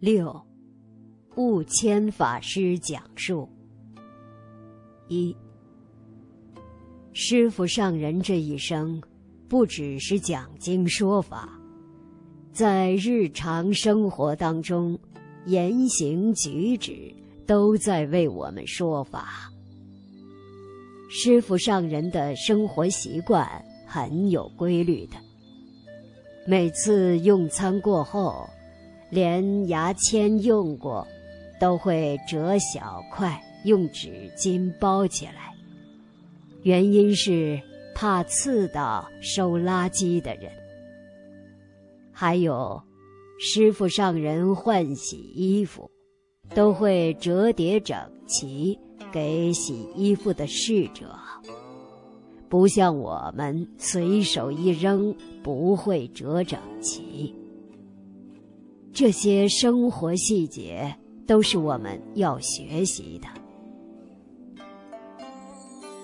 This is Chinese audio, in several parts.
六，悟谦法师讲述。一，师傅上人这一生，不只是讲经说法，在日常生活当中，言行举止都在为我们说法。师傅上人的生活习惯很有规律的，每次用餐过后。连牙签用过，都会折小块，用纸巾包起来。原因是怕刺到收垃圾的人。还有，师傅上人换洗衣服，都会折叠整齐给洗衣服的侍者，不像我们随手一扔，不会折整齐。这些生活细节都是我们要学习的。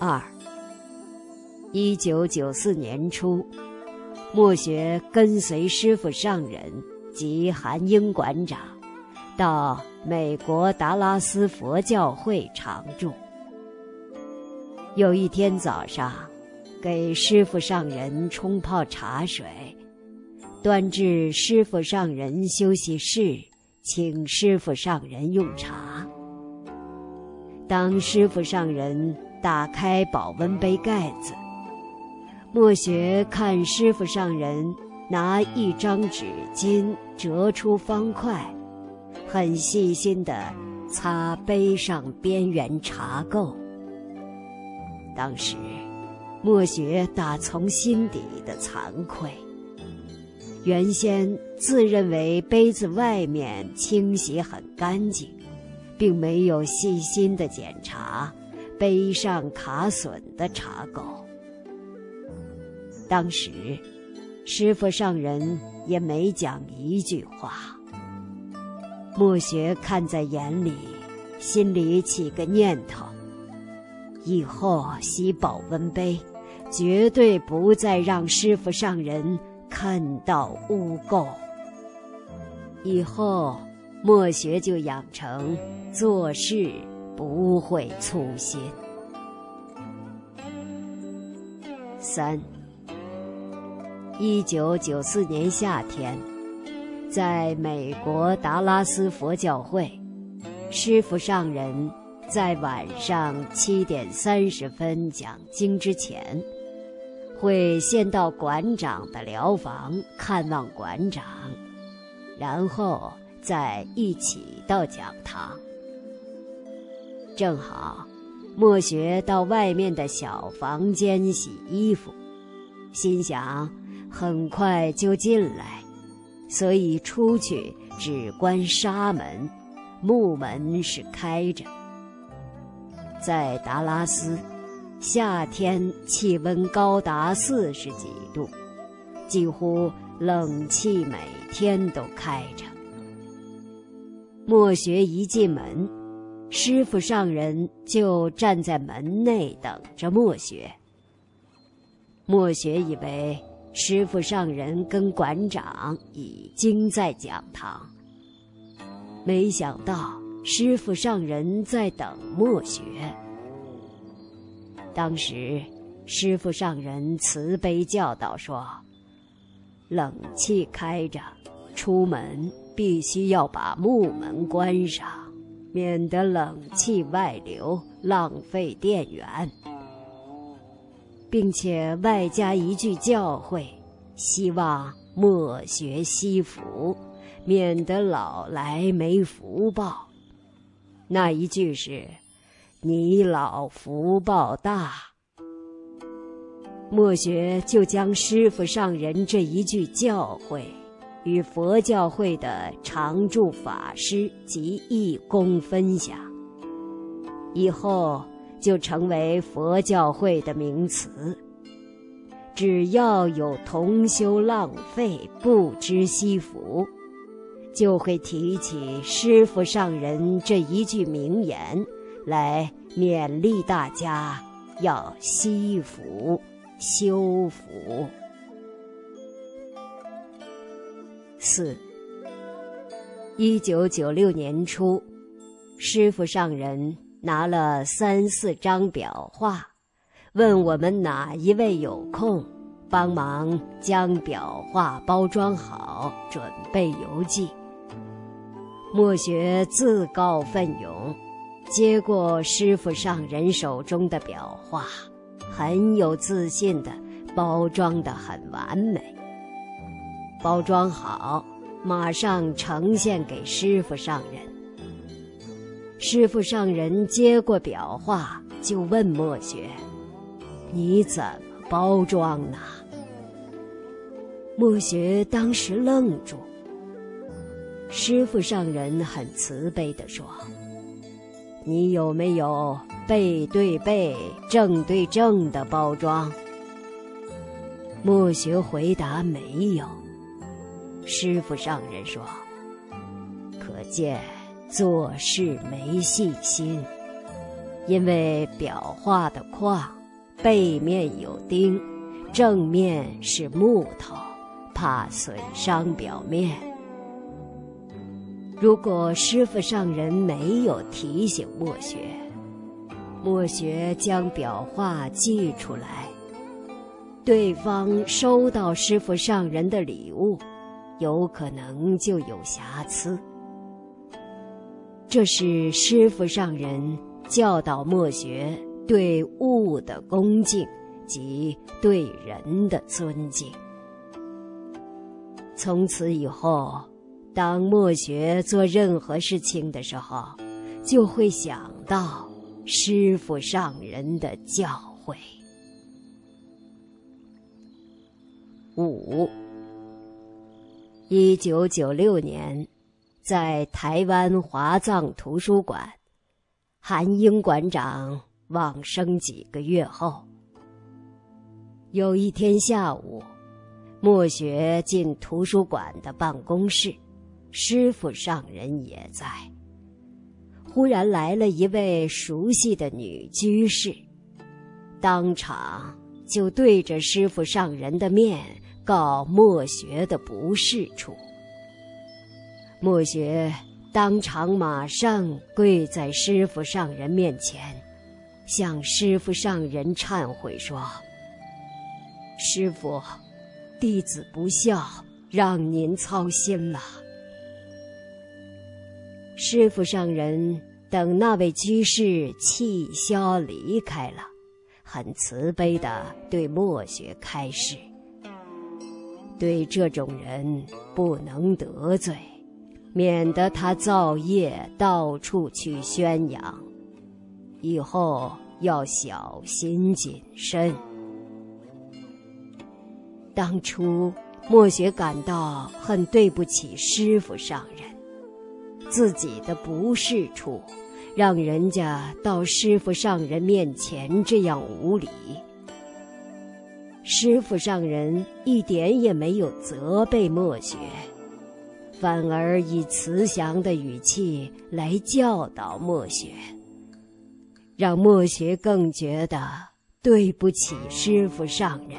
二，一九九四年初，莫学跟随师傅上人及韩英馆长到美国达拉斯佛教会常住。有一天早上，给师傅上人冲泡茶水。端至师傅上人休息室，请师傅上人用茶。当师傅上人打开保温杯盖子，莫学看师傅上人拿一张纸巾折出方块，很细心地擦杯上边缘茶垢。当时，莫学打从心底的惭愧。原先自认为杯子外面清洗很干净，并没有细心的检查杯上卡损的茶垢。当时，师傅上人也没讲一句话。莫学看在眼里，心里起个念头：以后洗保温杯，绝对不再让师傅上人。看到污垢，以后莫学就养成做事不会粗心。三，一九九四年夏天，在美国达拉斯佛教会，师傅上人在晚上七点三十分讲经之前。会先到馆长的疗房看望馆长，然后再一起到讲堂。正好，莫学到外面的小房间洗衣服，心想很快就进来，所以出去只关纱门，木门是开着。在达拉斯。夏天气温高达四十几度，几乎冷气每天都开着。莫学一进门，师傅上人就站在门内等着莫学。莫学以为师傅上人跟馆长已经在讲堂，没想到师傅上人在等莫学。当时，师傅上人慈悲教导说：“冷气开着，出门必须要把木门关上，免得冷气外流，浪费电源，并且外加一句教诲，希望莫学西服，免得老来没福报。那一句是。”你老福报大，墨学就将师傅上人这一句教诲，与佛教会的常住法师及义工分享，以后就成为佛教会的名词。只要有同修浪费不知惜福，就会提起师傅上人这一句名言。来勉励大家要惜福、修福。四，一九九六年初，师傅上人拿了三四张裱画，问我们哪一位有空，帮忙将裱画包装好，准备邮寄。莫学自告奋勇，接过师傅上人手中的裱画，很有自信的包装的很完美。包装好。马上呈现给师傅上人。师傅上人接过裱画，就问墨学：“你怎么包装呢？”墨学当时愣住。师傅上人很慈悲地说：“你有没有背对背、正对正的包装？”墨学回答：“没有。”师傅上人说：“可见做事没信心，因为裱画的框背面有钉，正面是木头，怕损伤表面。如果师傅上人没有提醒墨学，墨学将裱画寄出来，对方收到师傅上人的礼物。”有可能就有瑕疵。这是师傅上人教导墨学对物的恭敬及对人的尊敬。从此以后，当墨学做任何事情的时候，就会想到师傅上人的教诲。五。一九九六年，在台湾华藏图书馆，韩英馆长往生几个月后，有一天下午，莫学进图书馆的办公室，师傅上人也在。忽然来了一位熟悉的女居士，当场就对着师傅上人的面。告莫学的不是处，莫学当场马上跪在师傅上人面前，向师傅上人忏悔说：“师傅，弟子不孝，让您操心了。”师傅上人等那位居士气消离开了，很慈悲的对墨学开示。对这种人不能得罪，免得他造业到处去宣扬。以后要小心谨慎。当初墨学感到很对不起师傅上人，自己的不是处，让人家到师傅上人面前这样无礼。师傅上人一点也没有责备墨学，反而以慈祥的语气来教导墨学，让墨学更觉得对不起师傅上人，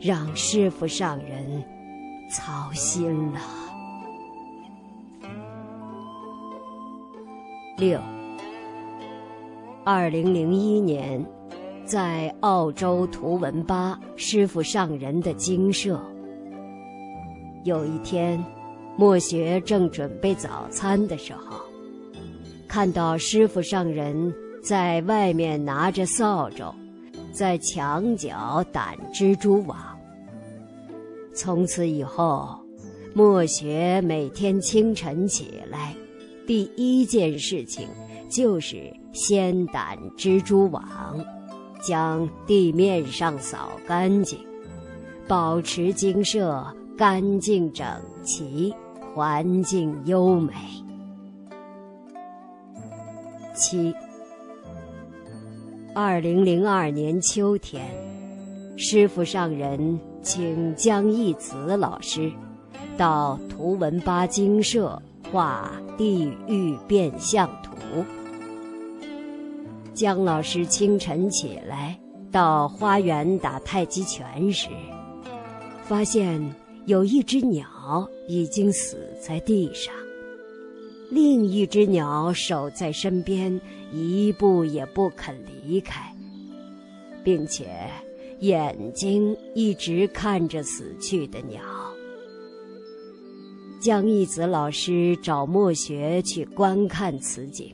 让师傅上人操心了。六，二零零一年。在澳洲图文巴师傅上人的精舍，有一天，墨学正准备早餐的时候，看到师傅上人在外面拿着扫帚，在墙角掸蜘蛛网。从此以后，墨学每天清晨起来，第一件事情就是先掸蜘蛛网。将地面上扫干净，保持精舍干净整齐，环境优美。七，二零零二年秋天，师傅上人请江义慈老师到图文巴精舍画地狱变相图。姜老师清晨起来到花园打太极拳时，发现有一只鸟已经死在地上，另一只鸟守在身边，一步也不肯离开，并且眼睛一直看着死去的鸟。江一子老师找墨学去观看此景，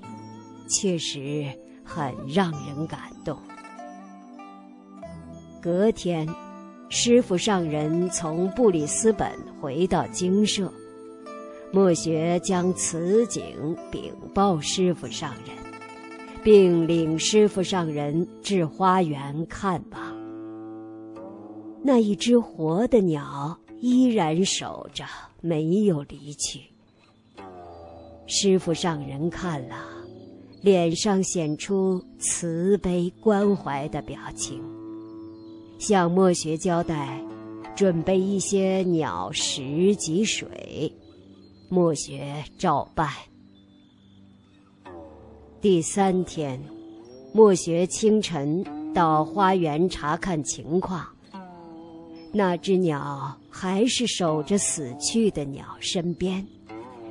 确实很让人感动。隔天，师傅上人从布里斯本回到精舍。墨学将此景禀报师傅上人，并领师傅上人至花园看望。那一只活的鸟依然守着，没有离去。师傅上人看了，脸上显出慈悲关怀的表情，向墨学交代，准备一些鸟食及水。墨学照办。第三天，墨学清晨到花园查看情况。那只鸟还是守着死去的鸟身边，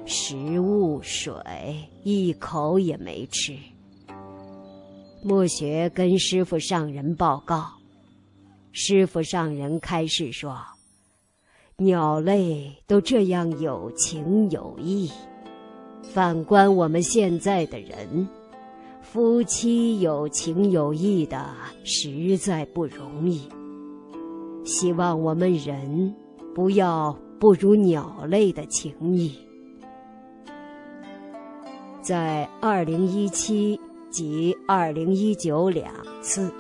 食物、水一口也没吃。墨学跟师傅上人报告，师傅上人开示说。鸟类都这样有情有义，反观我们现在的人，夫妻有情有义的实在不容易。希望我们人不要不如鸟类的情谊。在二零一七及二零一九两次，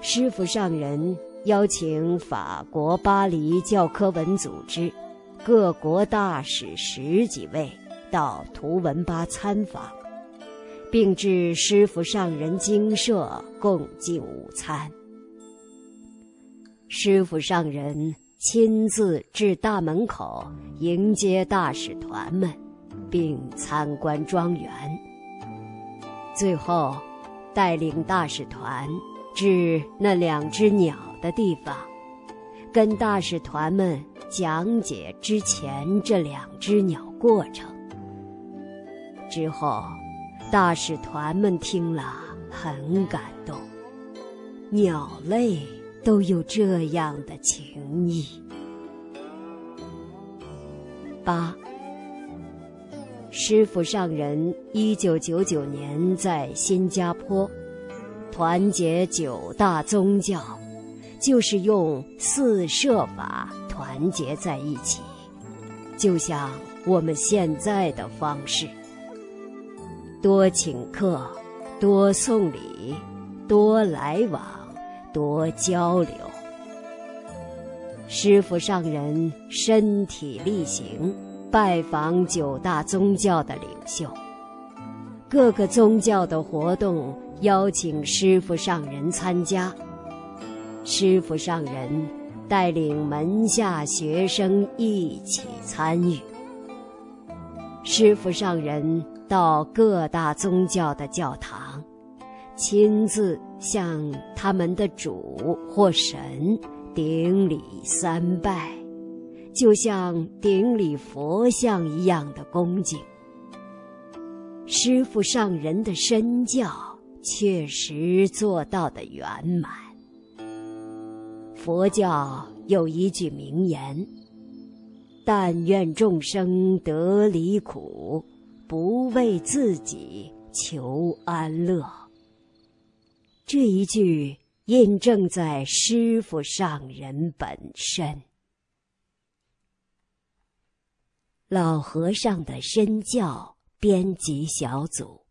师傅上人。邀请法国巴黎教科文组织各国大使十几位到图文巴参访，并至师傅上人精舍共进午餐。师傅上人亲自至大门口迎接大使团们，并参观庄园。最后，带领大使团至那两只鸟。的地方，跟大使团们讲解之前这两只鸟过程。之后，大使团们听了很感动，鸟类都有这样的情谊。八，师傅上人一九九九年在新加坡团结九大宗教。就是用四摄法团结在一起，就像我们现在的方式：多请客，多送礼，多来往，多交流。师傅上人身体力行，拜访九大宗教的领袖，各个宗教的活动邀请师傅上人参加。师傅上人带领门下学生一起参与。师傅上人到各大宗教的教堂，亲自向他们的主或神顶礼三拜，就像顶礼佛像一样的恭敬。师傅上人的身教确实做到的圆满。佛教有一句名言：“但愿众生得离苦，不为自己求安乐。”这一句印证在师傅上人本身。老和尚的身教编辑小组。